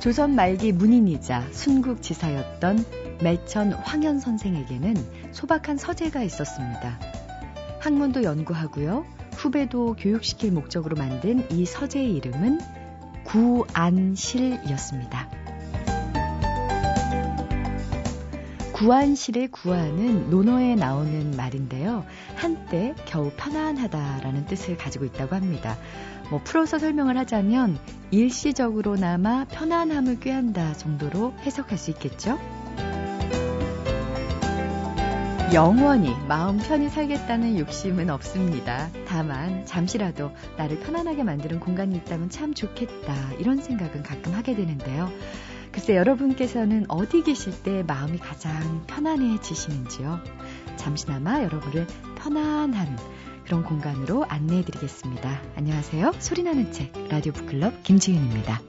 조선 말기 문인이자 순국 지사였던 매천 황현 선생에게는 소박한 서재가 있었습니다. 학문도 연구하고요. 후배도 교육시킬 목적으로 만든 이 서재의 이름은 구안실이었습니다. 구안실의 구안은 논어에 나오는 말인데요. 한때 겨우 편안하다라는 뜻을 가지고 있다고 합니다. 뭐 풀어서 설명을 하자면 일시적으로나마 편안함을 꾀한다 정도로 해석할 수 있겠죠? 영원히 마음 편히 살겠다는 욕심은 없습니다. 다만 잠시라도 나를 편안하게 만드는 공간이 있다면 참 좋겠다 이런 생각은 가끔 하게 되는데요. 글쎄 여러분께서는 어디 계실 때 마음이 가장 편안해지시는지요? 잠시나마 여러분을 편안한 그런 공간으로 안내해 드리겠습니다. 안녕하세요. 소리나는 책 라디오 북클럽 김지윤입니다.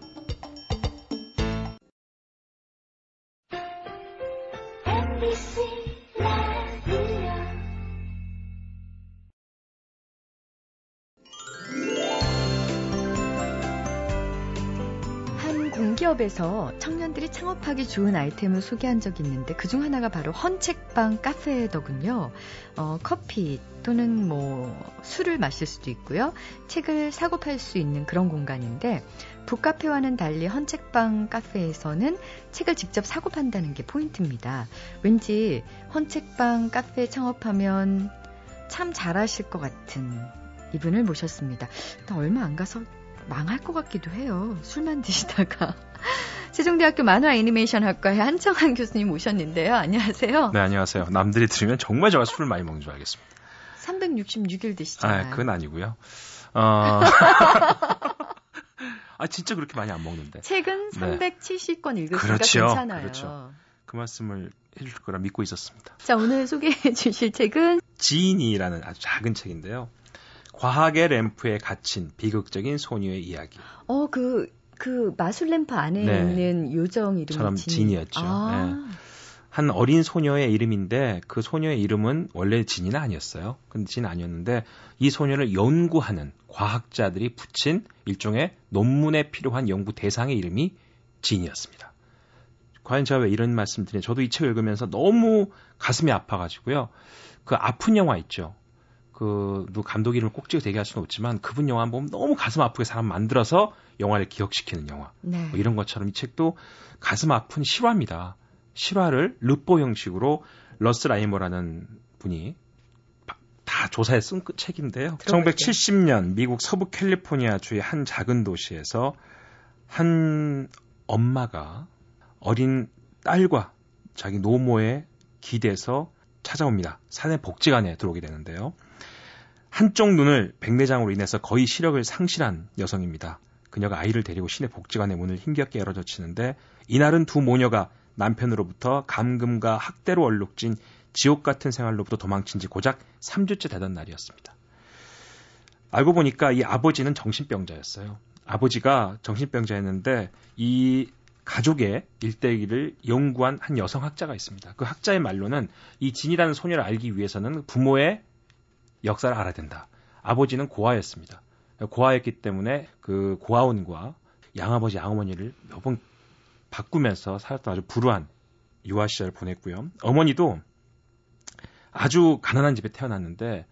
기업에서 청년들이 창업하기 좋은 아이템을 소개한 적이 있는데 그중 하나가 바로 헌책방 카페더군요. 어, 커피 또는 뭐 술을 마실 수도 있고요. 책을 사고 팔 수 있는 그런 공간인데 북카페와는 달리 헌책방 카페에서는 책을 직접 사고 판다는 게 포인트입니다. 왠지 헌책방 카페 창업하면 참 잘하실 것 같은 이분을 모셨습니다. 얼마 안 가서 망할 것 같기도 해요. 술만 드시다가. 세종대학교 만화 애니메이션 학과의 한정한 교수님 모셨는데요. 안녕하세요. 네, 안녕하세요. 남들이 들으면 정말 제가 술을 많이 먹는 줄 알겠습니다. 366일 드시잖아요. 아, 그건 아니고요. 어... 아, 진짜 그렇게 많이 안 먹는데. 책은 370권 네. 읽으시니까 그렇죠. 괜찮아요. 그렇죠. 그 말씀을 해줄 거라 믿고 있었습니다. 자, 오늘 소개해 주실 책은 지인이라는 아주 작은 책인데요. 과학의 램프에 갇힌 비극적인 소녀의 이야기. 어, 그, 그 마술 램프 안에 네. 있는 요정 이름이 처럼 진... 진이었죠. 아. 네. 한 어린 소녀의 이름인데 그 소녀의 이름은 원래 진이는 아니었어요. 근데 진 아니었는데 이 소녀를 연구하는 과학자들이 붙인 일종의 논문에 필요한 연구 대상의 이름이 진이었습니다. 과연 제가 왜 이런 말씀 드리냐. 저도 이 책을 읽으면서 너무 가슴이 아파가지고요. 그 아픈 영화 있죠. 그, 누 감독 이름을 꼭 찍어서 얘기할 수는 없지만 그분 영화 보면 너무 가슴 아프게 사람 만들어서 영화를 기억시키는 영화. 네. 뭐 이런 것처럼 이 책도 가슴 아픈 실화입니다. 실화를 르뽀 형식으로 러스 라이머라는 분이 다 조사해 쓴그 책인데요. 들어볼게요. 1970년 미국 서부 캘리포니아 주의 한 작은 도시에서 한 엄마가 어린 딸과 자기 노모에 기대서 찾아옵니다. 사내 복지관에 들어오게 되는데요. 한쪽 눈을 백내장으로 인해서 거의 시력을 상실한 여성입니다. 그녀가 아이를 데리고 시내 복지관의 문을 힘겹게 열어젖히는데 이날은 두 모녀가 남편으로부터 감금과 학대로 얼룩진 지옥 같은 생활로부터 도망친 지 고작 3주째 되던 날이었습니다. 알고 보니까 이 아버지는 정신병자였어요. 아버지가 정신병자였는데 이 가족의 일대기를 연구한 한 여성 학자가 있습니다. 그 학자의 말로는 이 진이라는 소녀를 알기 위해서는 부모의 역사를 알아야 된다. 아버지는 고아였습니다. 고아였기 때문에 그 고아원과 양아버지, 양어머니를 몇 번 바꾸면서 살았던 아주 불우한 유아 시절을 보냈고요. 어머니도 아주 가난한 집에 태어났는데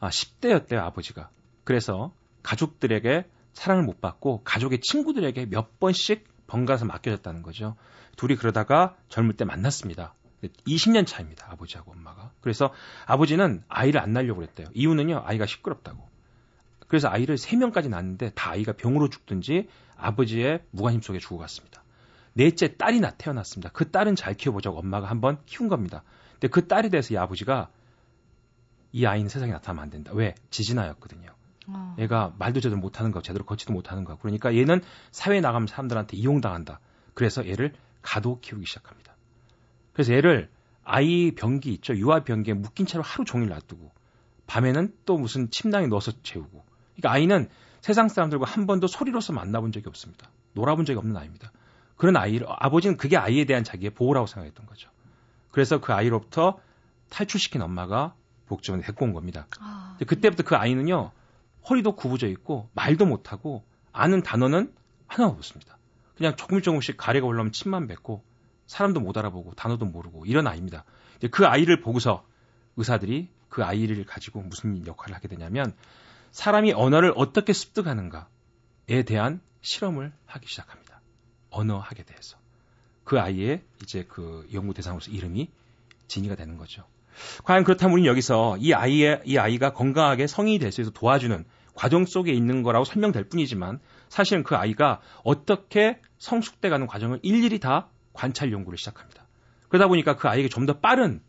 아, 10대였대요, 아버지가. 그래서 가족들에게 사랑을 못 받고 가족의 친구들에게 몇 번씩 번갈아서 맡겨졌다는 거죠. 둘이 그러다가 젊을 때 만났습니다. 20년 차입니다. 아버지하고 엄마가. 그래서 아버지는 아이를 안 낳으려고 그랬대요. 이유는요. 아이가 시끄럽다고. 그래서 아이를 3명까지 낳았는데 다 아이가 병으로 죽든지 아버지의 무관심 속에 죽어갔습니다. 넷째 딸이 나 태어났습니다. 그 딸은 잘 키워보자고 엄마가 한번 키운 겁니다. 근데 그 딸에 대해서 이 아버지가 이 아이는 세상에 나타나면 안 된다. 왜? 지진아였거든요. 어. 얘가 말도 제대로 못하는 거, 제대로 걷지도 못하는 거. 그러니까 얘는 사회에 나가면 사람들한테 이용당한다. 그래서 얘를 가도 키우기 시작합니다. 그래서 얘를 아이 변기 있죠. 유아 변기에 묶인 채로 하루 종일 놔두고 밤에는 또 무슨 침낭에 넣어서 재우고. 그러니까 아이는 세상 사람들과 한 번도 소리로서 만나본 적이 없습니다. 놀아본 적이 없는 아이입니다. 그런 아이를 아버지는 그게 아이에 대한 자기의 보호라고 생각했던 거죠. 그래서 그 아이로부터 탈출시킨 엄마가 복지원에 데리고 온 겁니다. 아, 그때부터 그 아이는요 허리도 구부져 있고 말도 못하고 아는 단어는 하나 없습니다. 그냥 조금 조금씩 가래가 올라오면 침만 뱉고 사람도 못 알아보고 단어도 모르고 이런 아이입니다. 그 아이를 보고서 의사들이 그 아이를 가지고 무슨 역할을 하게 되냐면 사람이 언어를 어떻게 습득하는가에 대한 실험을 하기 시작합니다. 언어학에 대해서. 그 아이의 이제 그 연구 대상으로서 이름이 진이가 되는 거죠. 과연 그렇다면 우리는 여기서 이 아이의 이 아이가 건강하게 성인이 될 수 있어서 도와주는 과정 속에 있는 거라고 설명될 뿐이지만 사실은 그 아이가 어떻게 성숙돼 가는 과정을 일일이 다 관찰 연구를 시작합니다. 그러다 보니까 그 아이에게 좀 더 빠른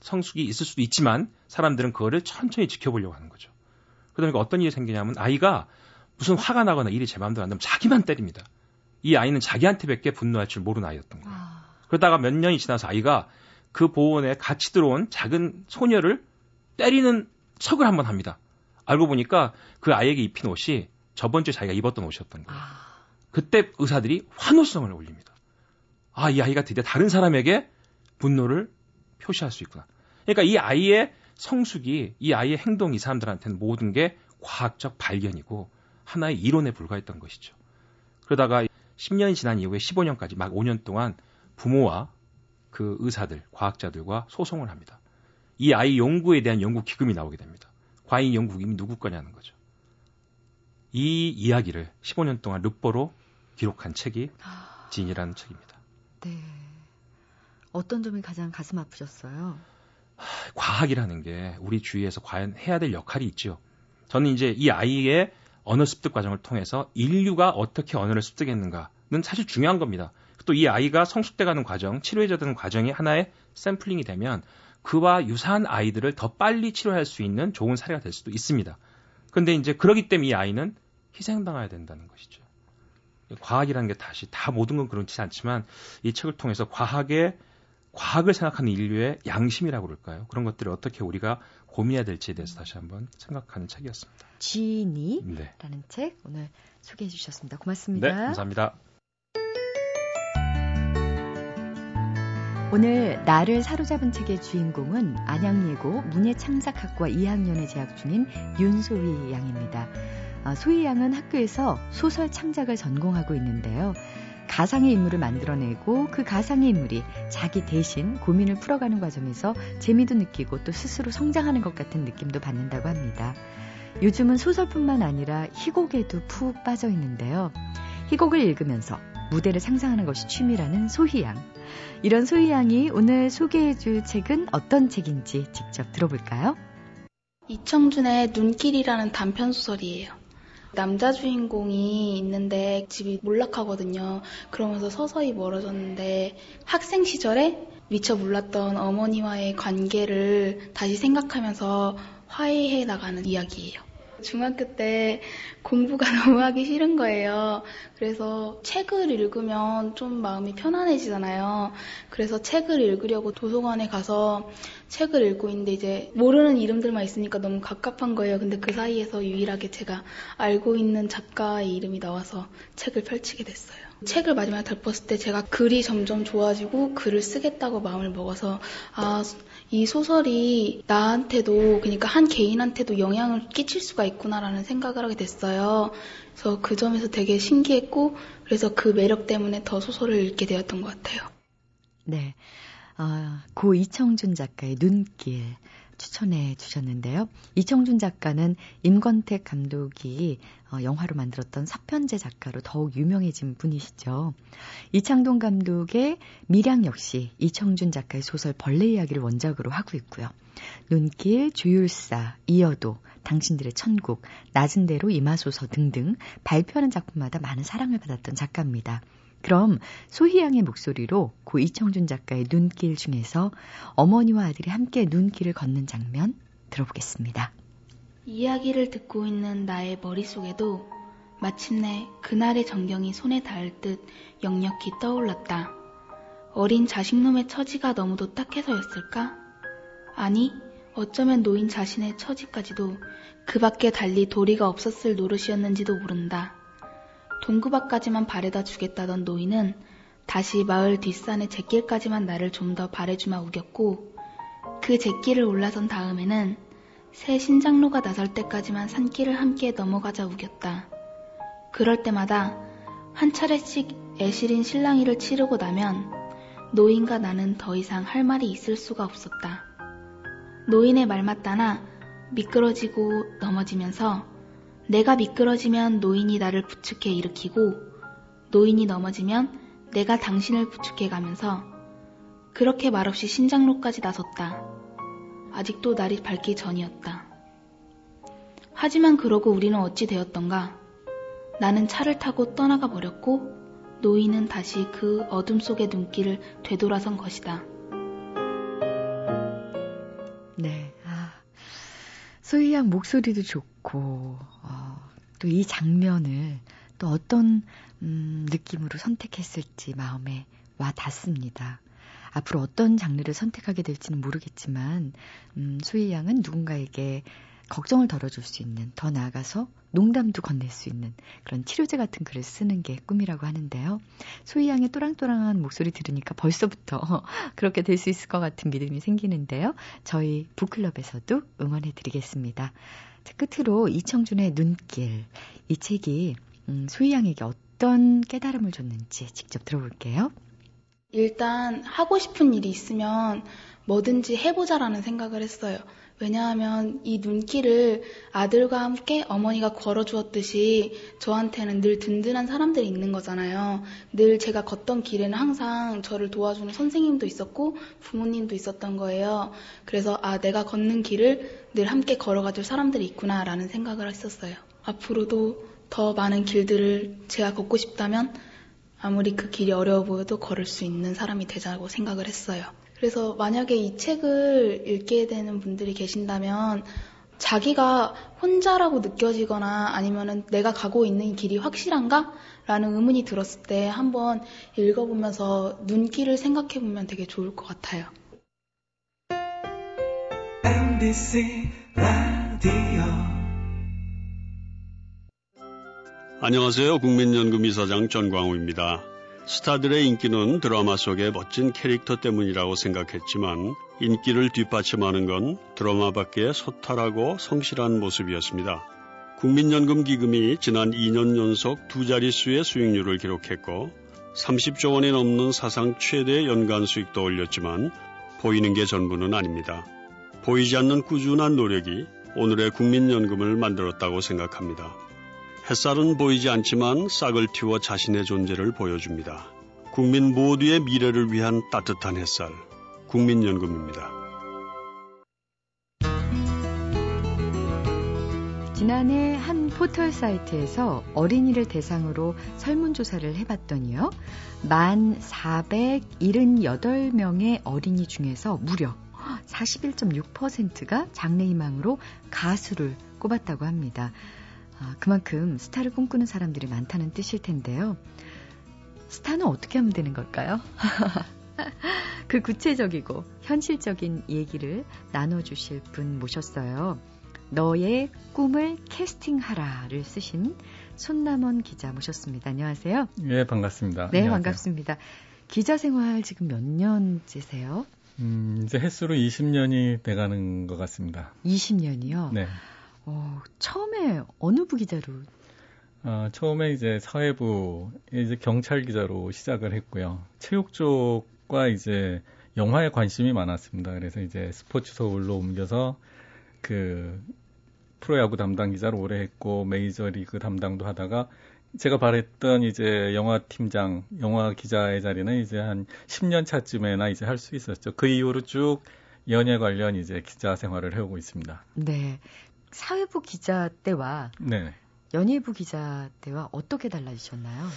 성숙이 있을 수도 있지만 사람들은 그거를 천천히 지켜보려고 하는 거죠. 그러다 보니까 어떤 일이 생기냐면 아이가 무슨 화가 나거나 일이 제 마음대로 안 되면 자기만 때립니다. 이 아이는 자기한테밖에 분노할 줄 모르는 아이였던 거예요. 아... 그러다가 몇 년이 지나서 아이가 그 보호원에 같이 들어온 작은 소녀를 때리는 척을 한번 합니다. 알고 보니까 그 아이에게 입힌 옷이 저번 주에 자기가 입었던 옷이었던 거예요. 아... 그때 의사들이 환호성을 올립니다. 아, 이 아이가 드디어 다른 사람에게 분노를 표시할 수 있구나. 그러니까 이 아이의 성숙이, 이 아이의 행동이 사람들한테는 모든 게 과학적 발견이고 하나의 이론에 불과했던 것이죠. 그러다가 10년이 지난 이후에 15년까지 막 5년 동안 부모와 그 의사들, 과학자들과 소송을 합니다. 이 아이 연구에 대한 연구 기금이 나오게 됩니다. 과잉 연구 기금이 누구 거냐는 거죠. 이 이야기를 15년 동안 르뽀로 기록한 책이 진이라는 책입니다. 네. 어떤 점이 가장 가슴 아프셨어요? 과학이라는 게 우리 주위에서 과연 해야 될 역할이 있죠. 저는 이제 이 아이의 언어 습득 과정을 통해서 인류가 어떻게 언어를 습득했는가는 사실 중요한 겁니다. 또 이 아이가 성숙돼가는 과정, 치료해져 되는 과정이 하나의 샘플링이 되면 그와 유사한 아이들을 더 빨리 치료할 수 있는 좋은 사례가 될 수도 있습니다. 그런데 이제 그러기 때문에 이 아이는 희생당해야 된다는 것이죠. 과학이라는 게 다시 다 모든 건 그렇지 않지만 이 책을 통해서 과학의 과학을 생각하는 인류의 양심이라고 그럴까요? 그런 것들을 어떻게 우리가 고민해야 될지에 대해서 다시 한번 생각하는 책이었습니다. 지니라는 네. 책 오늘 소개해 주셨습니다. 고맙습니다. 네, 감사합니다. 오늘 나를 사로잡은 책의 주인공은 안양예고 문예창작학과 2학년에 재학 중인 윤소희 양입니다. 아, 소희 양은 학교에서 소설 창작을 전공하고 있는데요. 가상의 인물을 만들어내고 그 가상의 인물이 자기 대신 고민을 풀어가는 과정에서 재미도 느끼고 또 스스로 성장하는 것 같은 느낌도 받는다고 합니다. 요즘은 소설뿐만 아니라 희곡에도 푹 빠져 있는데요. 희곡을 읽으면서 무대를 상상하는 것이 취미라는 소희양. 이런 소희양이 오늘 소개해줄 책은 어떤 책인지 직접 들어볼까요? 이청준의 눈길이라는 단편 소설이에요. 남자 주인공이 있는데 집이 몰락하거든요. 그러면서 서서히 멀어졌는데 학생 시절에 미처 몰랐던 어머니와의 관계를 다시 생각하면서 화해해 나가는 이야기예요. 중학교 때 공부가 너무 하기 싫은 거예요. 그래서 책을 읽으면 좀 마음이 편안해지잖아요. 그래서 책을 읽으려고 도서관에 가서 책을 읽고 있는데 이제 모르는 이름들만 있으니까 너무 갑갑한 거예요. 근데 그 사이에서 유일하게 제가 알고 있는 작가의 이름이 나와서 책을 펼치게 됐어요. 책을 마지막에 덮었을 때 제가 글이 점점 좋아지고 글을 쓰겠다고 마음을 먹어서 아, 이 소설이 나한테도 그러니까 한 개인한테도 영향을 끼칠 수가 있구나라는 생각을 하게 됐어요. 그래서 그 점에서 되게 신기했고 그래서 그 매력 때문에 더 소설을 읽게 되었던 것 같아요. 네. 아, 고 이청준 작가의 눈길 추천해 주셨는데요. 이청준 작가는 임권택 감독이 어, 영화로 만들었던 사편제 작가로 더욱 유명해진 분이시죠. 이창동 감독의 미량 역시 이청준 작가의 소설 벌레 이야기를 원작으로 하고 있고요. 눈길, 주율사, 이어도, 당신들의 천국, 낮은 대로 이마소서 등등 발표하는 작품마다 많은 사랑을 받았던 작가입니다. 그럼 소희양의 목소리로 고 이청준 작가의 눈길 중에서 어머니와 아들이 함께 눈길을 걷는 장면 들어보겠습니다. 이야기를 듣고 있는 나의 머릿속에도 마침내 그날의 전경이 손에 닿을 듯 역력히 떠올랐다. 어린 자식놈의 처지가 너무 도 딱해서였을까? 아니, 어쩌면 노인 자신의 처지까지도 그 밖에 달리 도리가 없었을 노릇이었는지도 모른다. 동구 밖까지만 바래다 주겠다던 노인은 다시 마을 뒷산의 잿길까지만 나를 좀 더 바래주마 우겼고 그 잿길을 올라선 다음에는 새 신장로가 나설 때까지만 산길을 함께 넘어가자 우겼다. 그럴 때마다 한 차례씩 애실인 신랑이를 치르고 나면 노인과 나는 더 이상 할 말이 있을 수가 없었다. 노인의 말 맞다나 미끄러지고 넘어지면서 내가 미끄러지면 노인이 나를 부축해 일으키고 노인이 넘어지면 내가 당신을 부축해 가면서 그렇게 말없이 신장로까지 나섰다. 아직도 날이 밝기 전이었다. 하지만 그러고 우리는 어찌 되었던가? 나는 차를 타고 떠나가 버렸고 노인은 다시 그 어둠 속의 눈길을 되돌아선 것이다. 네. 아, 소희 양 목소리도 좋고, 어, 또 이 장면을 또 어떤, 음, 느낌으로 선택했을지 마음에 와 닿습니다. 앞으로 어떤 장르를 선택하게 될지는 모르겠지만, 음, 소희 양은 누군가에게 걱정을 덜어줄 수 있는, 더 나아가서 농담도 건넬 수 있는 그런 치료제 같은 글을 쓰는 게 꿈이라고 하는데요. 소희 양의 또랑또랑한 목소리 들으니까 벌써부터 그렇게 될 수 있을 것 같은 믿음이 생기는데요. 저희 북클럽에서도 응원해 드리겠습니다. 끝으로 이청준의 눈길. 이 책이 음, 소희 양에게 어떤 깨달음을 줬는지 직접 들어볼게요. 일단 하고 싶은 일이 있으면 뭐든지 해보자라는 생각을 했어요. 왜냐하면 이 눈길을 아들과 함께 어머니가 걸어주었듯이 저한테는 늘 든든한 사람들이 있는 거잖아요. 늘 제가 걷던 길에는 항상 저를 도와주는 선생님도 있었고 부모님도 있었던 거예요. 그래서 아, 내가 걷는 길을 늘 함께 걸어가줄 사람들이 있구나라는 생각을 했었어요. 앞으로도 더 많은 길들을 제가 걷고 싶다면 아무리 그 길이 어려워 보여도 걸을 수 있는 사람이 되자고 생각을 했어요. 그래서 만약에 이 책을 읽게 되는 분들이 계신다면 자기가 혼자라고 느껴지거나 아니면은 내가 가고 있는 길이 확실한가? 라는 의문이 들었을 때 한번 읽어보면서 눈길을 생각해보면 되게 좋을 것 같아요. MBC 라디오 안녕하세요. 국민연금 이사장 전광우입니다. 스타들의 인기는 드라마 속의 멋진 캐릭터 때문이라고 생각했지만 인기를 뒷받침하는 건 드라마 밖의 소탈하고 성실한 모습이었습니다. 국민연금 기금이 지난 2년 연속 두 자릿수의 수익률을 기록했고 30조 원이 넘는 사상 최대 연간 수익도 올렸지만 보이는 게 전부는 아닙니다. 보이지 않는 꾸준한 노력이 오늘의 국민연금을 만들었다고 생각합니다. 햇살은 보이지 않지만 싹을 틔워 자신의 존재를 보여줍니다. 국민 모두의 미래를 위한 따뜻한 햇살. 국민연금입니다. 지난해 한 포털 사이트에서 어린이를 대상으로 설문조사를 해봤더니요. 만 478명의 어린이 중에서 무려 41.6%가 장래희망으로 가수를 꼽았다고 합니다. 아, 그만큼 스타를 꿈꾸는 사람들이 많다는 뜻일 텐데요. 스타는 어떻게 하면 되는 걸까요? 그 구체적이고 현실적인 얘기를 나눠주실 분 모셨어요. 너의 꿈을 캐스팅하라를 쓰신 손남원 기자 모셨습니다. 안녕하세요. 예, 반갑습니다. 네, 안녕하세요. 반갑습니다. 기자 생활 지금 몇 년째세요? 음, 이제 횟수로 20년이 돼가는 것 같습니다. 20년이요? 네. 어, 처음에 어느 부 기자로? 어, 처음에 이제 사회부, 이제 경찰 기자로 시작을 했고요. 체육 쪽과 이제 영화에 관심이 많았습니다. 그래서 이제 스포츠 서울로 옮겨서 그 프로야구 담당 기자를 오래 했고 메이저리그 담당도 하다가 제가 바랬던 이제 영화 팀장, 영화 기자의 자리는 이제 한 10년 차쯤에나 이제 할 수 있었죠. 그 이후로 쭉 연예 관련 이제 기자 생활을 해오고 있습니다. 네. 사회부 기자 때와 네. 연예부 기자 때와 어떻게 달라지셨나요?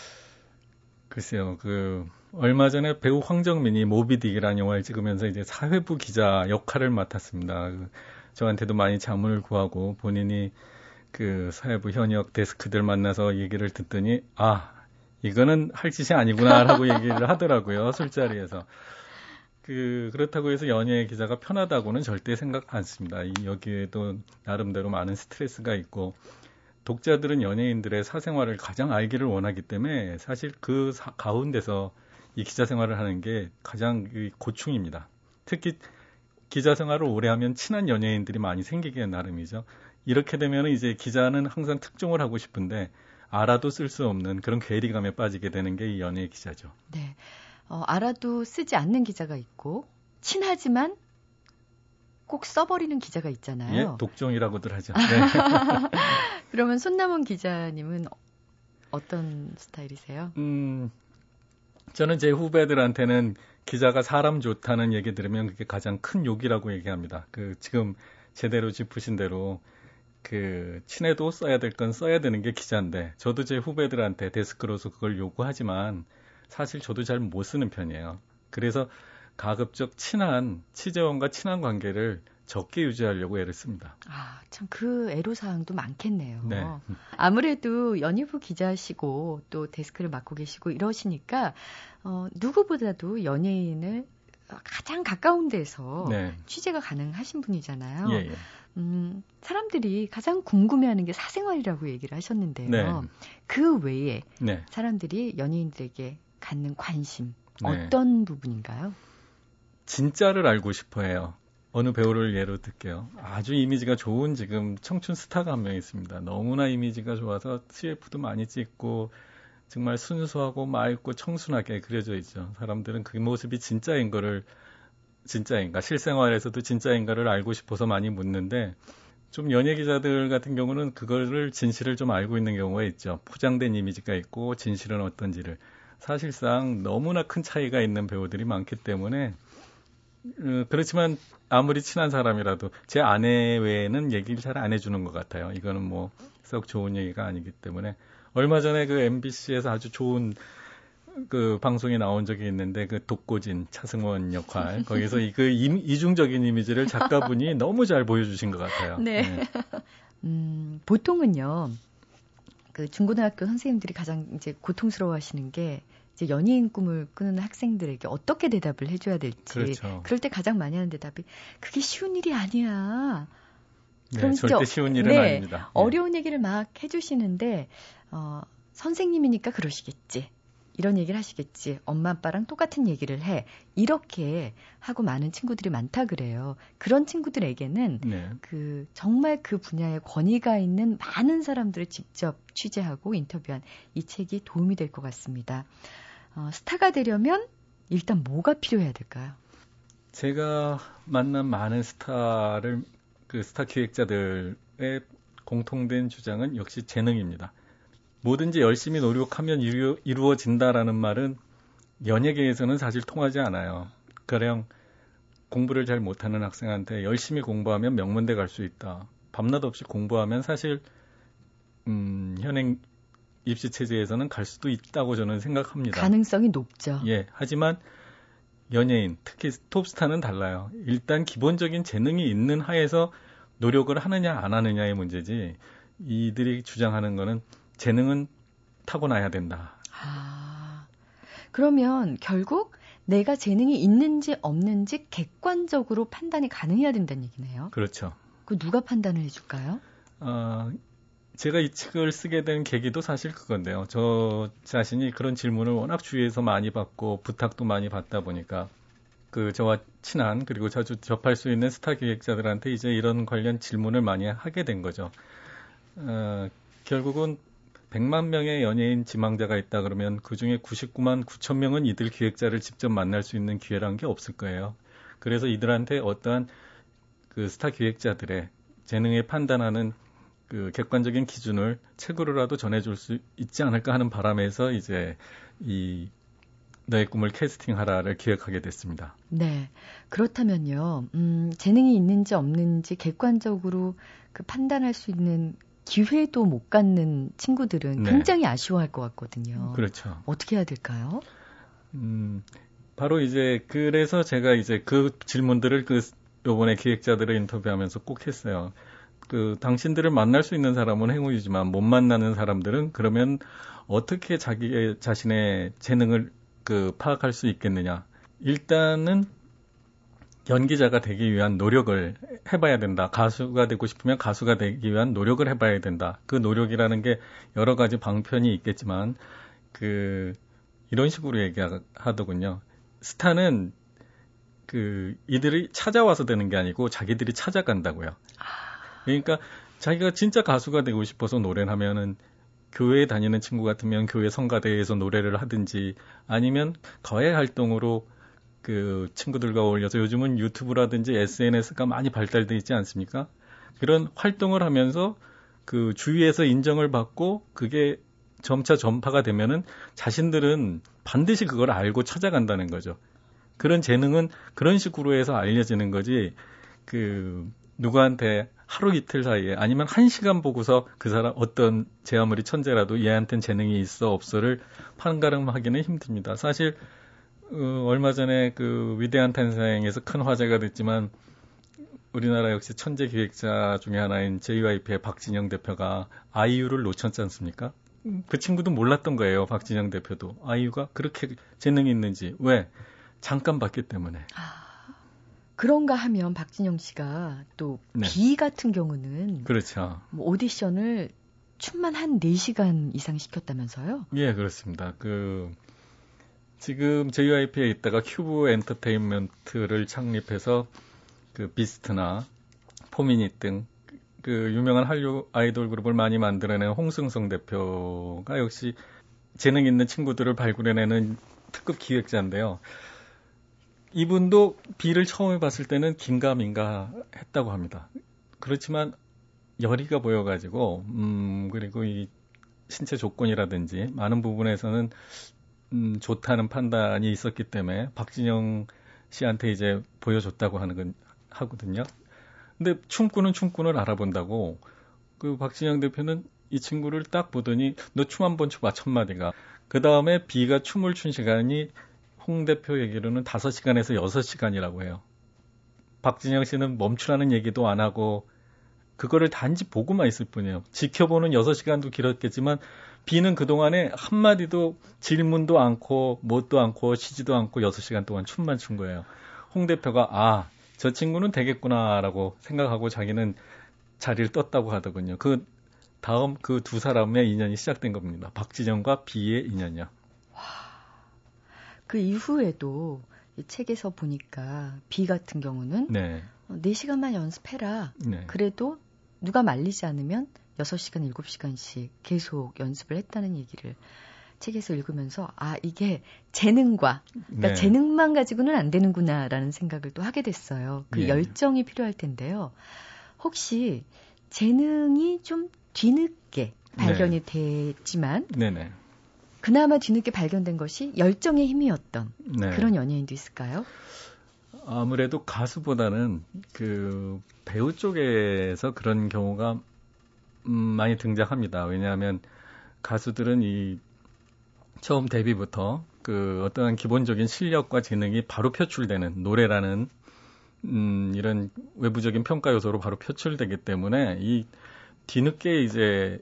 글쎄요, 그 얼마 전에 배우 황정민이 모비딕이라는 영화를 찍으면서 이제 사회부 기자 역할을 맡았습니다. 그 저한테도 많이 자문을 구하고 본인이 그 사회부 현역 데스크들 만나서 얘기를 듣더니 아 이거는 할 짓이 아니구나라고 얘기를 하더라고요 술자리에서. 그 그렇다고 해서 연예 기자가 편하다고는 절대 생각 않습니다. 이 여기에도 나름대로 많은 스트레스가 있고 독자들은 연예인들의 사생활을 가장 알기를 원하기 때문에 사실 그 사, 가운데서 이 기자 생활을 하는 게 가장 고충입니다. 특히 기자 생활을 오래 하면 친한 연예인들이 많이 생기게 나름이죠. 이렇게 되면 이제 기자는 항상 특종을 하고 싶은데 알아도 쓸 수 없는 그런 괴리감에 빠지게 되는 게 이 연예 기자죠. 네. 어, 알아도 쓰지 않는 기자가 있고 친하지만 꼭 써버리는 기자가 있잖아요. 예, 독종이라고들 하죠. 네. 그러면 손남원 기자님은 어떤 스타일이세요? 음, 저는 제 후배들한테는 기자가 사람 좋다는 얘기 들으면 그게 가장 큰 욕이라고 얘기합니다. 그 지금 제대로 짚으신 대로 그 친해도 써야 될 건 써야 되는 게 기자인데 저도 제 후배들한테 데스크로서 그걸 요구하지만 사실 저도 잘 못 쓰는 편이에요. 그래서 가급적 친한 취재원과 친한 관계를 적게 유지하려고 애를 씁니다. 아, 참 그 애로 사항도 많겠네요. 네. 아무래도 연예부 기자시고 또 데스크를 맡고 계시고 이러시니까 어, 누구보다도 연예인을 가장 가까운 데서 네. 취재가 가능하신 분이잖아요. 예, 예. 음, 사람들이 가장 궁금해하는 게 사생활이라고 얘기를 하셨는데요. 네. 그 외에 네. 사람들이 연예인들에게 갖는 관심 네. 어떤 부분인가요? 진짜를 알고 싶어 해요. 어느 배우를 예로 들게요. 아주 이미지가 좋은 지금 청춘 스타가 한 명 있습니다. 너무나 이미지가 좋아서 CF도 많이 찍고 정말 순수하고 맑고 청순하게 그려져 있죠. 사람들은 그 모습이 진짜인 거를 진짜인가 실생활에서도 진짜인가를 알고 싶어서 많이 묻는데 좀 연예 기자들 같은 경우는 그거를 진실을 좀 알고 있는 경우가 있죠. 포장된 이미지가 있고 진실은 어떤지를 사실상 너무나 큰 차이가 있는 배우들이 많기 때문에 어, 그렇지만 아무리 친한 사람이라도 제 아내 외에는 얘기를 잘 안 해주는 것 같아요. 이거는 뭐 썩 좋은 얘기가 아니기 때문에 얼마 전에 그 MBC에서 아주 좋은 그 방송에 나온 적이 있는데 그 독고진 차승원 역할 거기서 이, 그 임- 이중적인 이미지를 작가분이 너무 잘 보여주신 것 같아요. 네. 음, 보통은요, 그 중고등학교 선생님들이 가장 이제 고통스러워 하시는 게 이제 연예인 꿈을 꾸는 학생들에게 어떻게 대답을 해줘야 될지. 그렇죠. 럴때 가장 많이 하는 대답이 그게 쉬운 일이 아니야. 네, 그럼 진짜 절대 쉬운 일은 네, 아닙니다. 네. 어려운 얘기를 막 해주시는데, 어, 선생님이니까 그러시겠지. 이런 얘기를 하시겠지. 엄마, 아빠랑 똑같은 얘기를 해. 이렇게 하고 많은 친구들이 많다 그래요. 그런 친구들에게는 네. 그 정말 그 분야에 권위가 있는 많은 사람들을 직접 취재하고 인터뷰한 이 책이 도움이 될 것 같습니다. 어, 스타가 되려면 일단 뭐가 필요해야 될까요? 제가 만난 많은 스타를 그 스타 기획자들의 공통된 주장은 역시 재능입니다. 뭐든지 열심히 노력하면 이루, 이루어진다라는 말은 연예계에서는 사실 통하지 않아요. 가령 공부를 잘 못하는 학생한테 열심히 공부하면 명문대 갈 수 있다. 밤낮 없이 공부하면 사실 음, 현행 입시 체제에서는 갈 수도 있다고 저는 생각합니다. 가능성이 높죠. 예, 하지만 연예인, 특히 톱스타는 달라요. 일단 기본적인 재능이 있는 하에서 노력을 하느냐 안 하느냐의 문제지. 이들이 주장하는 거는 재능은 타고나야 된다. 아, 그러면 결국 내가 재능이 있는지 없는지 객관적으로 판단이 가능해야 된다는 얘기네요. 그렇죠. 그 누가 판단을 해줄까요? 어, 제가 이 책을 쓰게 된 계기도 사실 그건데요. 저 자신이 그런 질문을 워낙 주위에서 많이 받고 부탁도 많이 받다 보니까 그 저와 친한 그리고 자주 접할 수 있는 스타 기획자들한테 이제 이런 관련 질문을 많이 하게 된 거죠. 어, 결국은 100만 명의 연예인 지망자가 있다 그러면 그 중에 99만 9천 명은 이들 기획자를 직접 만날 수 있는 기회란 게 없을 거예요. 그래서 이들한테 어떠한 그 스타 기획자들의 재능에 판단하는 그 객관적인 기준을 책으로라도 전해줄 수 있지 않을까 하는 바람에서 이제 이 너의 꿈을 캐스팅하라를 기획하게 됐습니다. 네. 그렇다면요, 음, 재능이 있는지 없는지 객관적으로 그 판단할 수 있는 기회도 못 갖는 친구들은 네. 굉장히 아쉬워할 것 같거든요. 그렇죠. 어떻게 해야 될까요? 음, 바로 이제 그래서 제가 이제 그 질문들을 그 요번에 기획자들을 인터뷰하면서 꼭 했어요. 그 당신들을 만날 수 있는 사람은 행운이지만 못 만나는 사람들은 그러면 어떻게 자기의 자신의 재능을 그 파악할 수 있겠느냐. 일단은 연기자가 되기 위한 노력을 해봐야 된다. 가수가 되고 싶으면 가수가 되기 위한 노력을 해봐야 된다. 그 노력이라는 게 여러 가지 방편이 있겠지만 그 이런 식으로 얘기하더군요. 스타는 그 이들이 찾아와서 되는 게 아니고 자기들이 찾아간다고요. 그러니까 자기가 진짜 가수가 되고 싶어서 노래를 하면은 교회에 다니는 친구 같으면 교회 성가대에서 노래를 하든지 아니면 거의 활동으로 그 친구들과 어울려서 요즘은 유튜브라든지 SNS가 많이 발달돼 있지 않습니까? 그런 활동을 하면서 그 주위에서 인정을 받고 그게 점차 전파가 되면은 자신들은 반드시 그걸 알고 찾아간다는 거죠. 그런 재능은 그런 식으로 해서 알려지는 거지 그 누구한테 하루 이틀 사이에 아니면 한 시간 보고서 그 사람 어떤 제 아무리 천재라도 얘한테는 재능이 있어 없어를 판가름하기는 힘듭니다. 사실 어, 얼마 전에 그 위대한 탄생에서 큰 화제가 됐지만 우리나라 역시 천재 기획자 중에 하나인 JYP의 박진영 대표가 아이유를 놓쳤지 않습니까? 그 친구도 몰랐던 거예요. 박진영 대표도 아이유가 그렇게 재능이 있는지 왜 잠깐 봤기 때문에. 아, 그런가 하면 박진영 씨가 또비 네. 같은 경우는 그렇죠. 뭐 오디션을 춤만 한 4시간 이상 시켰다면서요? 예, 그렇습니다. 그 지금 JYP에 있다가 큐브 엔터테인먼트를 창립해서 그 비스트나 포미닛 등 그 유명한 한류 아이돌 그룹을 많이 만들어낸 홍승성 대표가 역시 재능 있는 친구들을 발굴해내는 특급 기획자인데요. 이분도 비를 처음 봤을 때는 긴가민가 했다고 합니다. 그렇지만 열의가 보여가지고, 음, 그리고 이 신체 조건이라든지 많은 부분에서는 음, 좋다는 판단이 있었기 때문에 박진영 씨한테 이제 보여줬다고 하는 건 하거든요. 근데 춤꾼은 춤꾼을 알아본다고 그 박진영 대표는 이 친구를 딱 보더니 너 춤 한 번 춰봐 첫 마디가 그 다음에 비가 춤을 춘 시간이 홍 대표 얘기로는 5시간에서 6시간이라고 해요. 박진영 씨는 멈추라는 얘기도 안 하고 그거를 단지 보고만 있을 뿐이에요. 지켜보는 6시간도 길었겠지만 비는 그동안에 한마디도 질문도 않고 뭣도 않고 쉬지도 않고 6시간 동안 춤만 춘 거예요. 홍 대표가 아, 저 친구는 되겠구나라고 생각하고 자기는 자리를 떴다고 하더군요. 그 다음 그 두 사람의 인연이 시작된 겁니다. 박지정과 비의 인연이요. 와, 그 이후에도 이 책에서 보니까 비 같은 경우는 네. 4시간만 연습해라. 네. 그래도 누가 말리지 않으면 6시간, 7시간씩 계속 연습을 했다는 얘기를 책에서 읽으면서 아 이게 재능과 그러니까 네. 재능만 가지고는 안 되는구나라는 생각을 또 하게 됐어요. 그 네. 열정이 필요할 텐데요. 혹시 재능이 좀 뒤늦게 발견이 네. 됐지만. 그나마 뒤늦게 발견된 것이 열정의 힘이었던 네. 그런 연예인도 있을까요? 아무래도 가수보다는 그 배우 쪽에서 그런 경우가 음, 많이 등장합니다. 왜냐하면 가수들은 이 처음 데뷔부터 그 어떠한 기본적인 실력과 재능이 바로 표출되는 노래라는 음, 이런 외부적인 평가 요소로 바로 표출되기 때문에 이 뒤늦게 이제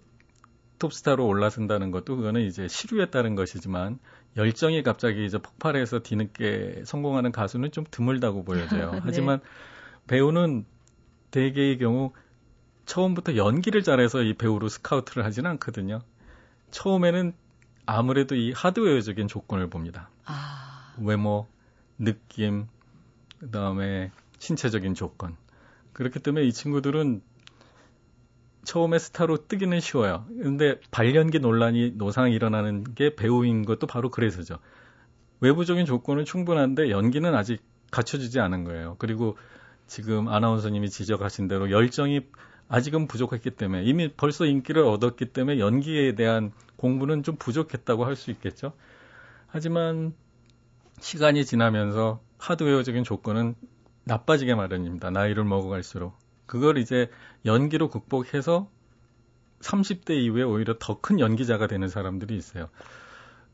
톱스타로 올라선다는 것도 그거는 이제 시류에 따른 것이지만 열정이 갑자기 이제 폭발해서 뒤늦게 성공하는 가수는 좀 드물다고 보여져요. 네. 하지만 배우는 대개의 경우 처음부터 연기를 잘해서 이 배우로 스카우트를 하지는 않거든요. 처음에는 아무래도 이 하드웨어적인 조건을 봅니다. 아. 외모, 느낌, 그 다음에 신체적인 조건. 그렇기 때문에 이 친구들은 처음에 스타로 뜨기는 쉬워요. 근데 발연기 논란이 노상 일어나는 게 배우인 것도 바로 그래서죠. 외부적인 조건은 충분한데 연기는 아직 갖춰지지 않은 거예요. 그리고 지금 아나운서님이 지적하신 대로 열정이 아직은 부족했기 때문에 이미 벌써 인기를 얻었기 때문에 연기에 대한 공부는 좀 부족했다고 할 수 있겠죠. 하지만 시간이 지나면서 하드웨어적인 조건은 나빠지게 마련입니다. 나이를 먹어갈수록. 그걸 이제 연기로 극복해서 30대 이후에 오히려 더 큰 연기자가 되는 사람들이 있어요.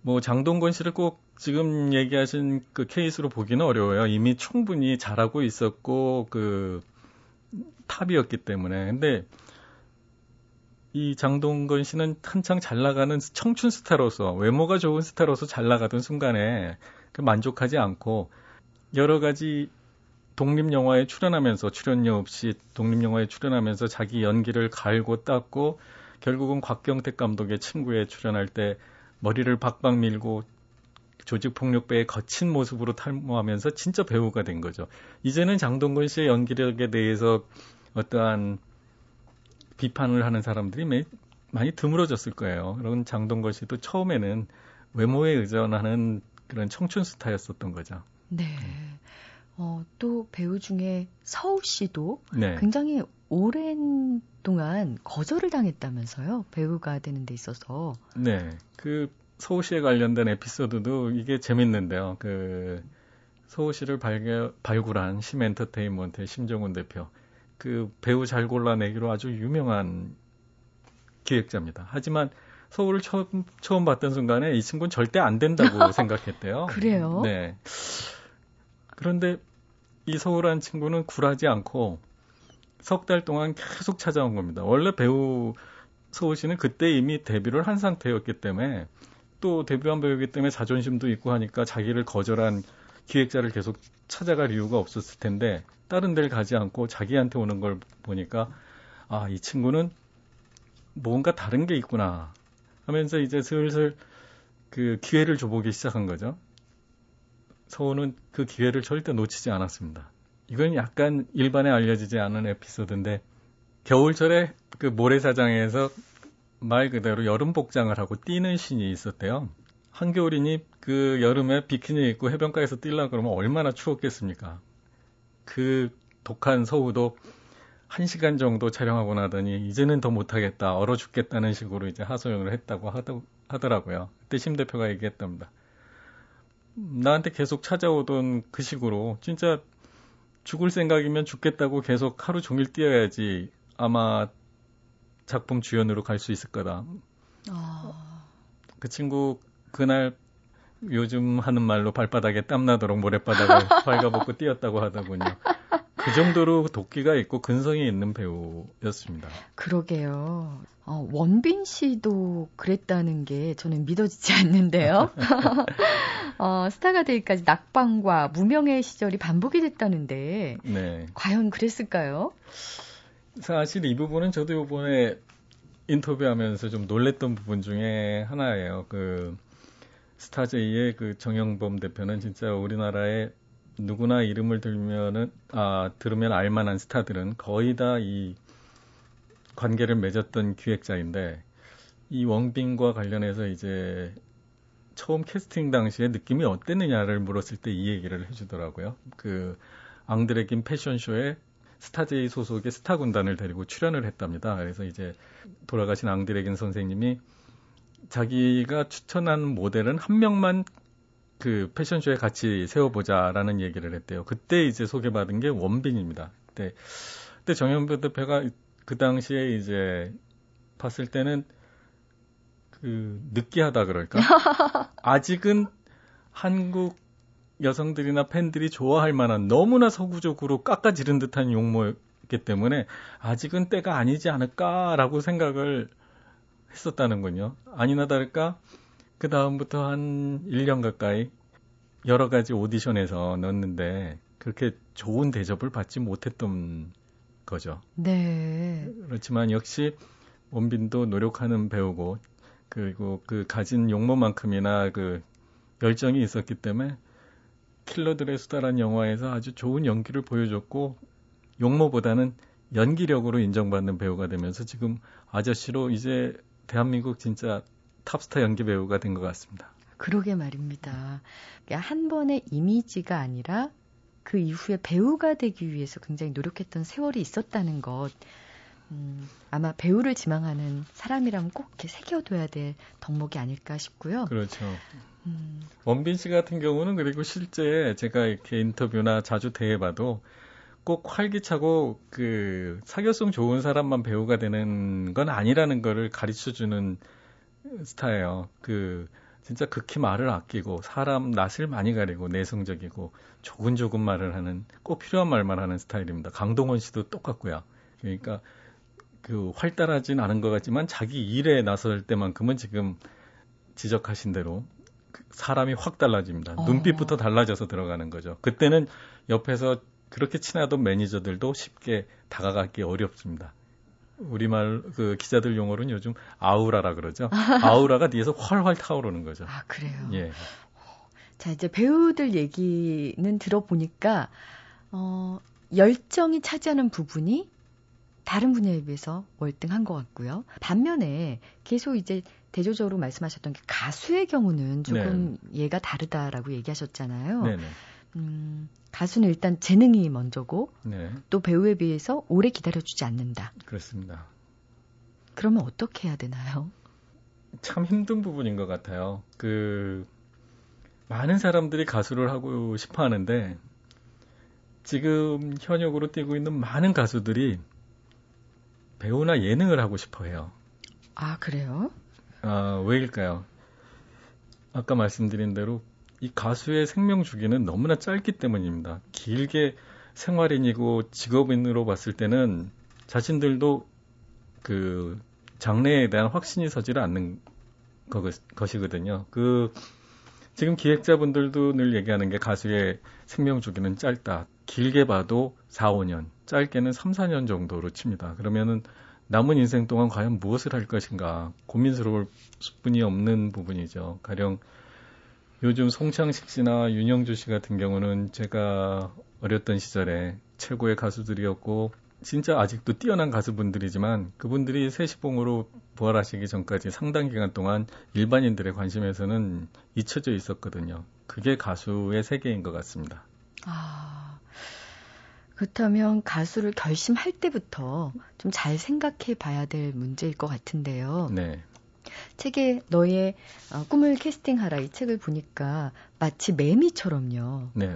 뭐 장동건 씨를 꼭 지금 얘기하신 그 케이스로 보기는 어려워요. 이미 충분히 잘하고 있었고 그 탑이었기 때문에. 근데 이 장동건 씨는 한창 잘 나가는 청춘 스타로서 외모가 좋은 스타로서 잘 나가던 순간에 그 만족하지 않고 여러 가지 독립 영화에 출연하면서 출연료 없이 독립 영화에 출연하면서 자기 연기를 갈고 닦고 결국은 곽경택 감독의 친구에 출연할 때 머리를 박박 밀고 조직폭력배의 거친 모습으로 탈모하면서 진짜 배우가 된 거죠. 이제는 장동건 씨의 연기력에 대해서 어떠한 비판을 하는 사람들이 많이 드물어졌을 거예요. 그런 장동건 씨도 처음에는 외모에 의존하는 그런 청춘 스타였었던 거죠. 네. 음. 어, 또 배우 중에 서우 씨도 네. 굉장히 오랜 동안 거절을 당했다면서요. 배우가 되는 데 있어서. 네. 그 서우 씨에 관련된 에피소드도 이게 재밌는데요. 그 서우 씨를 발견, 발굴한 심엔터테인먼트의 심정훈 대표. 그 배우 잘 골라내기로 아주 유명한 기획자입니다. 하지만 서울을 처음, 처음 봤던 순간에 이 친구는 절대 안 된다고 생각했대요. 그래요? 네. 그런데 이 서울한 친구는 굴하지 않고 석 달 동안 계속 찾아온 겁니다. 원래 배우 서울 씨는 그때 이미 데뷔를 한 상태였기 때문에 또 데뷔한 배우이기 때문에 자존심도 있고 하니까 자기를 거절한 기획자를 계속 찾아갈 이유가 없었을 텐데 다른 데를 가지 않고 자기한테 오는 걸 보니까 아, 이 친구는 뭔가 다른 게 있구나 하면서 이제 슬슬 그 기회를 줘보기 시작한 거죠. 서우는 그 기회를 절대 놓치지 않았습니다. 이건 약간 일반에 알려지지 않은 에피소드인데 겨울철에 그 모래사장에서 말 그대로 여름 복장을 하고 뛰는 신이 있었대요. 한겨울이니 그 여름에 비키니 입고 해변가에서 뛰려 그러면 얼마나 추웠겠습니까? 그 독한 서우도 한 시간 정도 촬영하고 나더니 이제는 더 못하겠다 얼어 죽겠다는 식으로 이제 하소연을 했다고 하더라고요. 그때 심 대표가 얘기했답니다. 나한테 계속 찾아오던 그 식으로 진짜 죽을 생각이면 죽겠다고 계속 하루 종일 뛰어야지 아마 작품 주연으로 갈 수 있을 거다. 아... 그 친구 그날 요즘 하는 말로 발바닥에 땀나도록 모래바닥을 발가벗고 뛰었다고 하더군요. 그 정도로 도끼가 있고 근성이 있는 배우였습니다. 그러게요. 어, 원빈 씨도 그랬다는 게 저는 믿어지지 않는데요. 어, 스타가 되기까지 낙방과 무명의 시절이 반복이 됐다는데 네. 과연 그랬을까요? 사실 이 부분은 저도 이번에 인터뷰하면서 좀 놀랬던 부분 중에 하나예요. 그 스타제이의 그 정영범 대표는 진짜 우리나라의 누구나 이름을 들면은 아 들으면 알만한 스타들은 거의 다 이 관계를 맺었던 기획자인데 이 원빈과 관련해서 이제 처음 캐스팅 당시에 느낌이 어땠느냐를 물었을 때 이 얘기를 해주더라고요. 그 앙드레김 패션쇼에 스타제이 소속의 스타 군단을 데리고 출연을 했답니다. 그래서 이제 돌아가신 앙드레김 선생님이 자기가 추천한 모델은 한 명만 그 패션쇼에 같이 세워보자라는 얘기를 했대요. 그때 이제 소개받은 게 원빈입니다. 그때, 그때 정현배 대표가 그 당시에 이제 봤을 때는 그 느끼하다 그럴까? 아직은 한국 여성들이나 팬들이 좋아할 만한 너무나 서구적으로 깎아지른 듯한 용모였기 때문에 아직은 때가 아니지 않을까라고 생각을 했었다는군요. 아니나 다를까 그 다음부터 한 1년 가까이 여러 가지 오디션에서 넣었는데 그렇게 좋은 대접을 받지 못했던 거죠. 네. 그렇지만 역시 원빈도 노력하는 배우고 그리고 그 가진 용모만큼이나 그 열정이 있었기 때문에 킬러들의 수다란 영화에서 아주 좋은 연기를 보여줬고 용모보다는 연기력으로 인정받는 배우가 되면서 지금 아저씨로 이제 대한민국 진짜 탑스타 연기 배우가 된 것 같습니다. 그러게 말입니다. 한 번의 이미지가 아니라 그 이후에 배우가 되기 위해서 굉장히 노력했던 세월이 있었다는 것. 음, 아마 배우를 지망하는 사람이라면 꼭 이렇게 새겨둬야 될 덕목이 아닐까 싶고요. 그렇죠. 음. 원빈 씨 같은 경우는 그리고 실제 제가 이렇게 인터뷰나 자주 대해봐도 꼭 활기차고 그 사교성 좋은 사람만 배우가 되는 건 아니라는 거를 가르쳐 주는 스타예요. 그 진짜 극히 말을 아끼고 사람 낯을 많이 가리고 내성적이고 조근조근 말을 하는 꼭 필요한 말만 하는 스타일입니다. 강동원 씨도 똑같고요. 그러니까 그 활달하진 않은 것 같지만 자기 일에 나설 때만큼은 지금 지적하신 대로 그 사람이 확 달라집니다. 어. 눈빛부터 달라져서 들어가는 거죠. 그때는 옆에서 그렇게 친하던 매니저들도 쉽게 다가가기 어렵습니다. 우리말 그 기자들 용어로는 요즘 아우라라 그러죠. 아우라가 뒤에서 활활 타오르는 거죠. 아 그래요. 예. 자 이제 배우들 얘기는 들어보니까 어, 열정이 차지하는 부분이 다른 분야에 비해서 월등한 것 같고요. 반면에 계속 이제 대조적으로 말씀하셨던 게 가수의 경우는 조금 네. 얘가 다르다라고 얘기하셨잖아요. 네 네. 음, 가수는 일단 재능이 먼저고 네. 또 배우에 비해서 오래 기다려주지 않는다. 그렇습니다. 그러면 어떻게 해야 되나요? 참 힘든 부분인 것 같아요. 그 많은 사람들이 가수를 하고 싶어 하는데 지금 현역으로 뛰고 있는 많은 가수들이 배우나 예능을 하고 싶어 해요. 아, 그래요? 아, 왜일까요? 아까 말씀드린 대로 이 가수의 생명 주기는 너무나 짧기 때문입니다. 길게 생활인이고 직업인으로 봤을 때는 자신들도 그 장래에 대한 확신이 서지를 않는 것이거든요. 그 지금 기획자분들도 늘 얘기하는 게 가수의 생명 주기는 짧다. 길게 봐도 4, 5년, 짧게는 3, 4년 정도로 칩니다. 그러면은 남은 인생 동안 과연 무엇을 할 것인가 고민스러울 수뿐이 없는 부분이죠. 가령 요즘 송창식 씨나 윤영주 씨 같은 경우는 제가 어렸던 시절에 최고의 가수들이었고 진짜 아직도 뛰어난 가수분들이지만 그분들이 세시봉으로 부활하시기 전까지 상당 기간 동안 일반인들의 관심에서는 잊혀져 있었거든요. 그게 가수의 세계인 것 같습니다. 아, 그렇다면 가수를 결심할 때부터 좀 잘 생각해 봐야 될 문제일 것 같은데요. 네. 책에 너의 어, 꿈을 캐스팅하라 이 책을 보니까 마치 매미처럼요. 네.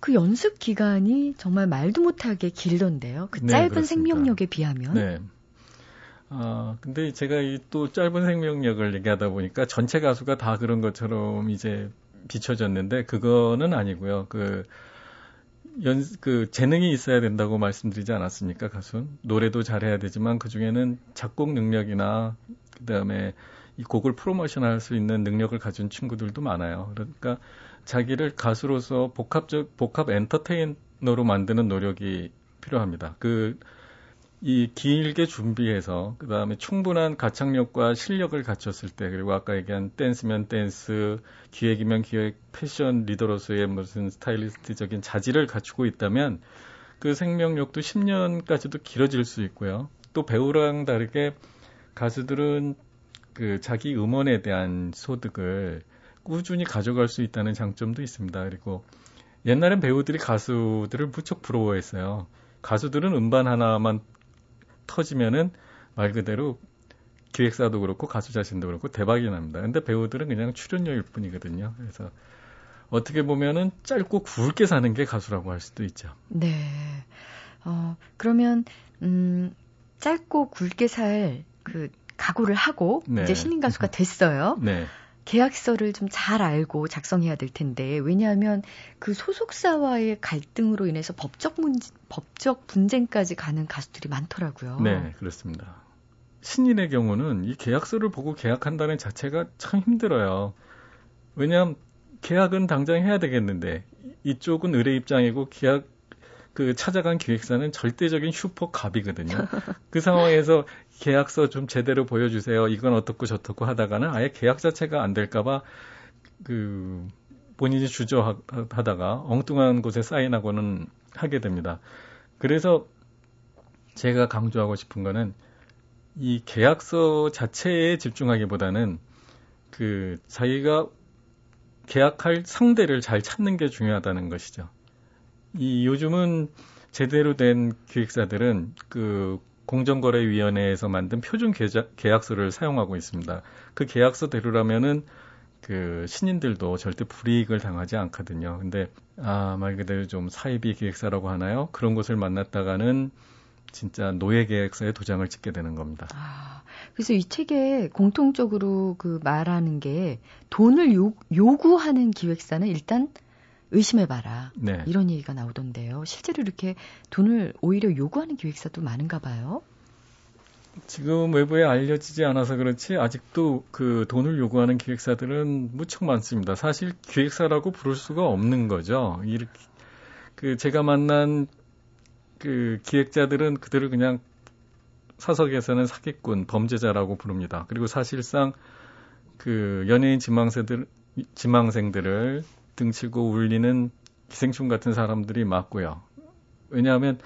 그 연습 기간이 정말 말도 못하게 길던데요. 그 네, 짧은 네, 생명력에 비하면. 네. 아, 근데 제가 이 또 짧은 생명력을 얘기하다 보니까 전체 가수가 다 그런 것처럼 이제 비춰졌는데 그거는 아니고요. 그 연, 그 재능이 있어야 된다고 말씀드리지 않았습니까, 가수는? 노래도 잘해야 되지만 그 중에는 작곡 능력이나 그다음에 이 곡을 프로모션 할 수 있는 능력을 가진 친구들도 많아요. 그러니까 자기를 가수로서 복합적 복합 엔터테이너로 만드는 노력이 필요합니다. 그 이 길게 준비해서 그 다음에 충분한 가창력과 실력을 갖췄을 때 그리고 아까 얘기한 댄스면 댄스, 기획이면 기획, 패션 리더로서의 무슨 스타일리스트적인 자질을 갖추고 있다면 그 생명력도 10년까지도 길어질 수 있고요. 또 배우랑 다르게 가수들은 그 자기 음원에 대한 소득을 꾸준히 가져갈 수 있다는 장점도 있습니다. 그리고 옛날엔 배우들이 가수들을 무척 부러워했어요. 가수들은 음반 하나만 터지면은 말 그대로 기획사도 그렇고 가수 자신도 그렇고 대박이 납니다. 근데 배우들은 그냥 출연료일 뿐이거든요. 그래서 어떻게 보면은 짧고 굵게 사는 게 가수라고 할 수도 있죠. 네. 어, 그러면 음, 짧고 굵게 살 그 각오를 하고 네. 이제 신인 가수가 됐어요. 네. 계약서를 좀 잘 알고 작성해야 될 텐데 왜냐하면 그 소속사와의 갈등으로 인해서 법적 문 법적 분쟁까지 가는 가수들이 많더라고요. 네, 그렇습니다. 신인의 경우는 이 계약서를 보고 계약한다는 자체가 참 힘들어요. 왜냐하면 계약은 당장 해야 되겠는데 이쪽은 의뢰 입장이고 계약 그 찾아간 기획사는 절대적인 슈퍼 갑이거든요. 그 상황에서 계약서 좀 제대로 보여주세요. 이건 어떻고 저떻고 하다가는 아예 계약 자체가 안 될까봐 그 본인이 주저하다가 엉뚱한 곳에 사인하고는 하게 됩니다. 그래서 제가 강조하고 싶은 거는 이 계약서 자체에 집중하기보다는 그 자기가 계약할 상대를 잘 찾는 게 중요하다는 것이죠. 이 요즘은 제대로 된 기획사들은 그 공정거래위원회에서 만든 표준 계약서를 사용하고 있습니다. 그 계약서대로라면은 그 신인들도 절대 불이익을 당하지 않거든요. 근데 아 말 그대로 좀 사이비 기획사라고 하나요? 그런 곳을 만났다가는 진짜 노예 계획서에 도장을 찍게 되는 겁니다. 아, 그래서 이 책에 공통적으로 그 말하는 게 돈을 요, 요구하는 기획사는 일단 의심해봐라. 네. 이런 얘기가 나오던데요. 실제로 이렇게 돈을 오히려 요구하는 기획사도 많은가 봐요. 지금 외부에 알려지지 않아서 그렇지 아직도 그 돈을 요구하는 기획사들은 무척 많습니다. 사실 기획사라고 부를 수가 없는 거죠. 이렇게 그 제가 만난 그 기획자들은 그들을 그냥 사석에서는 사기꾼, 범죄자라고 부릅니다. 그리고 사실상 그 연예인 지망생들 지망생들을 등치고 울리는 기생충 같은 사람들이 많고요. 왜냐하면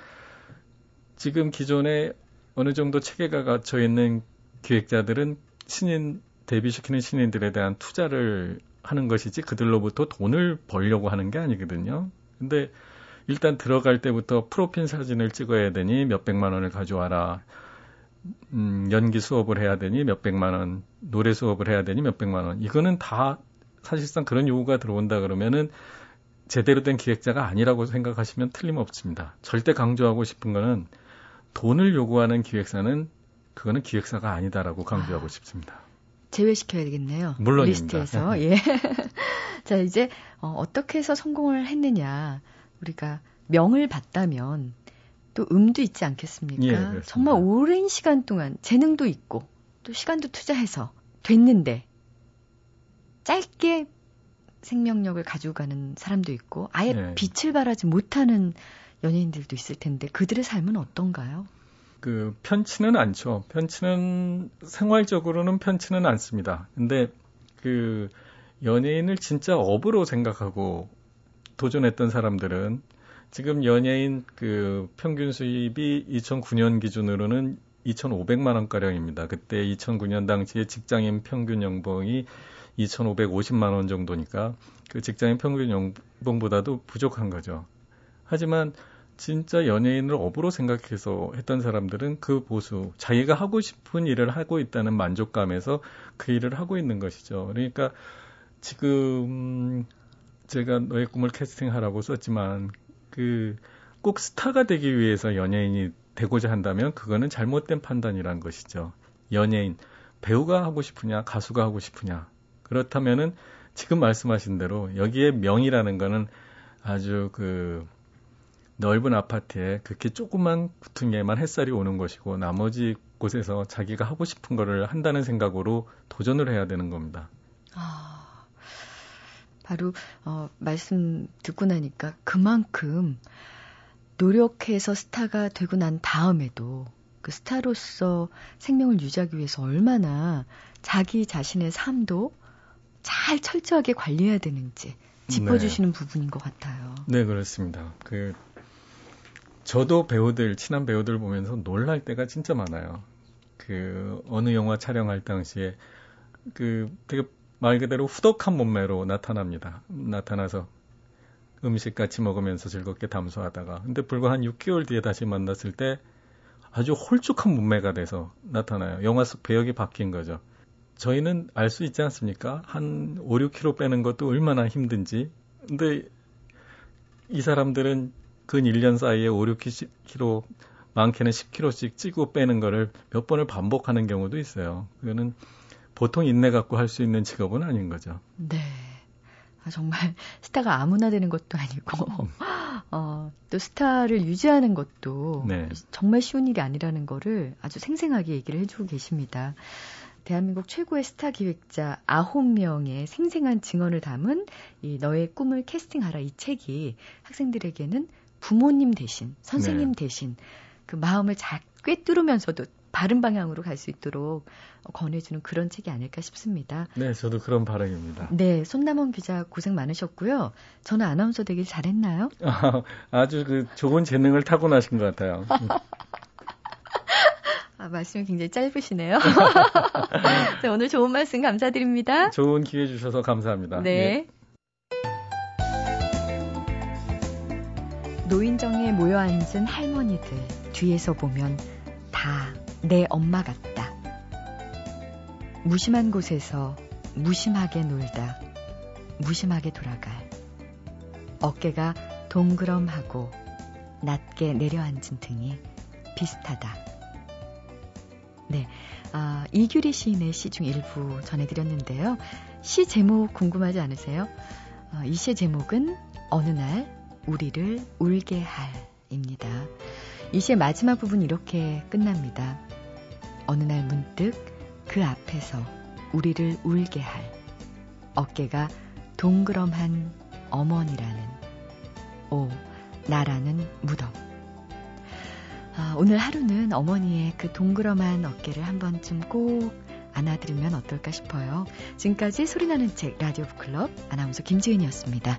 지금 기존에 어느 정도 체계가 갖춰 있는 기획자들은 신인 데뷔시키는 신인들에 대한 투자를 하는 것이지 그들로부터 돈을 벌려고 하는 게 아니거든요. 근데 일단 들어갈 때부터 프로필 사진을 찍어야 되니 몇백만 원을 가져와라. 음, 연기 수업을 해야 되니 몇백만 원, 노래 수업을 해야 되니 몇백만 원. 이거는 다 사실상 그런 요구가 들어온다 그러면은 제대로 된 기획자가 아니라고 생각하시면 틀림없습니다. 절대 강조하고 싶은 거는 돈을 요구하는 기획사는 그거는 기획사가 아니다라고 강조하고 아, 싶습니다. 제외시켜야 되겠네요. 물론입니다. 리스트에서. 예. 자, 이제 어, 어떻게 해서 성공을 했느냐. 우리가 명을 봤다면 또 음도 있지 않겠습니까? 예, 정말 오랜 시간 동안 재능도 있고 또 시간도 투자해서 됐는데 짧게 생명력을 가지고 가는 사람도 있고 아예 예. 빛을 발하지 못하는 연예인들도 있을 텐데 그들의 삶은 어떤가요? 그 편치는 않죠. 편치는 생활적으로는 편치는 않습니다. 근데 그 연예인을 진짜 업으로 생각하고 도전했던 사람들은 지금 연예인 그 평균 수입이 2009년 기준으로는 2,500만 원가량입니다. 그때 2009년 당시에 직장인 평균 연봉이 2,550만 원 정도니까 그 직장인 평균 연봉보다도 부족한 거죠. 하지만 진짜 연예인을 업으로 생각해서 했던 사람들은 그 보수, 자기가 하고 싶은 일을 하고 있다는 만족감에서 그 일을 하고 있는 것이죠. 그러니까 지금 제가 너의 꿈을 캐스팅하라고 썼지만 그 꼭 스타가 되기 위해서 연예인이 되고자 한다면 그거는 잘못된 판단이란 것이죠. 연예인, 배우가 하고 싶으냐, 가수가 하고 싶으냐. 그렇다면은 지금 말씀하신 대로 여기에 명이라는 거는 아주 그 넓은 아파트에 그렇게 조그만 구퉁에만 햇살이 오는 것이고 나머지 곳에서 자기가 하고 싶은 거를 한다는 생각으로 도전을 해야 되는 겁니다. 아. 바로 어, 말씀 듣고 나니까 그만큼 노력해서 스타가 되고 난 다음에도 그 스타로서 생명을 유지하기 위해서 얼마나 자기 자신의 삶도 잘 철저하게 관리해야 되는지 짚어주시는 네. 부분인 것 같아요. 네, 그렇습니다. 그 저도 배우들 친한 배우들 보면서 놀랄 때가 진짜 많아요. 그 어느 영화 촬영할 당시에 그 되게 말 그대로 후덕한 몸매로 나타납니다. 나타나서 음식 같이 먹으면서 즐겁게 담소하다가 근데 불과 한 6개월 뒤에 다시 만났을 때 아주 홀쭉한 몸매가 돼서 나타나요. 영화 속 배역이 바뀐 거죠. 저희는 알 수 있지 않습니까? 한 5, 6kg 빼는 것도 얼마나 힘든지. 근데 이 사람들은 근 1년 사이에 5, 6kg, 많게는 10kg씩 찌고 빼는 거를 몇 번을 반복하는 경우도 있어요. 그거는 보통 인내 갖고 할 수 있는 직업은 아닌 거죠. 네. 아, 정말 스타가 아무나 되는 것도 아니고 어, 또 스타를 유지하는 것도 네. 정말 쉬운 일이 아니라는 거를 아주 생생하게 얘기를 해주고 계십니다. 대한민국 최고의 스타 기획자 아홉 명의 생생한 증언을 담은 이 너의 꿈을 캐스팅하라 이 책이 학생들에게는 부모님 대신 선생님 네. 대신 그 마음을 잘 꿰뚫으면서도 바른 방향으로 갈 수 있도록 권해주는 그런 책이 아닐까 싶습니다. 네, 저도 그런 바람입니다. 네, 손남원 기자 고생 많으셨고요. 저는 아나운서 되길 잘했나요? 아, 주 그 좋은 재능을 타고나신 것 같아요. 아, 말씀이 굉장히 짧으시네요. 네, 오늘 좋은 말씀 감사드립니다. 좋은 기회 주셔서 감사합니다. 네. 예. 노인정에 모여 앉은 할머니들 뒤에서 보면 다 내 엄마 같다. 무심한 곳에서 무심하게 놀다 무심하게 돌아갈 어깨가 동그럼하고 낮게 내려앉은 등이 비슷하다. 네, 아, 이규리 시인의 시 중 일부 전해드렸는데요. 시 제목 궁금하지 않으세요? 아, 이 시의 제목은 어느 날 우리를 울게 할입니다. 이 시의 마지막 부분 이렇게 끝납니다. 어느 날 문득 그 앞에서 우리를 울게 할 어깨가 동그럼한 어머니라는 오 나라는 무덤. 아, 오늘 하루는 어머니의 그 동그럼한 어깨를 한 번쯤 꼭 안아드리면 어떨까 싶어요. 지금까지 소리나는 책 라디오 북클럽 아나운서 김지은이었습니다.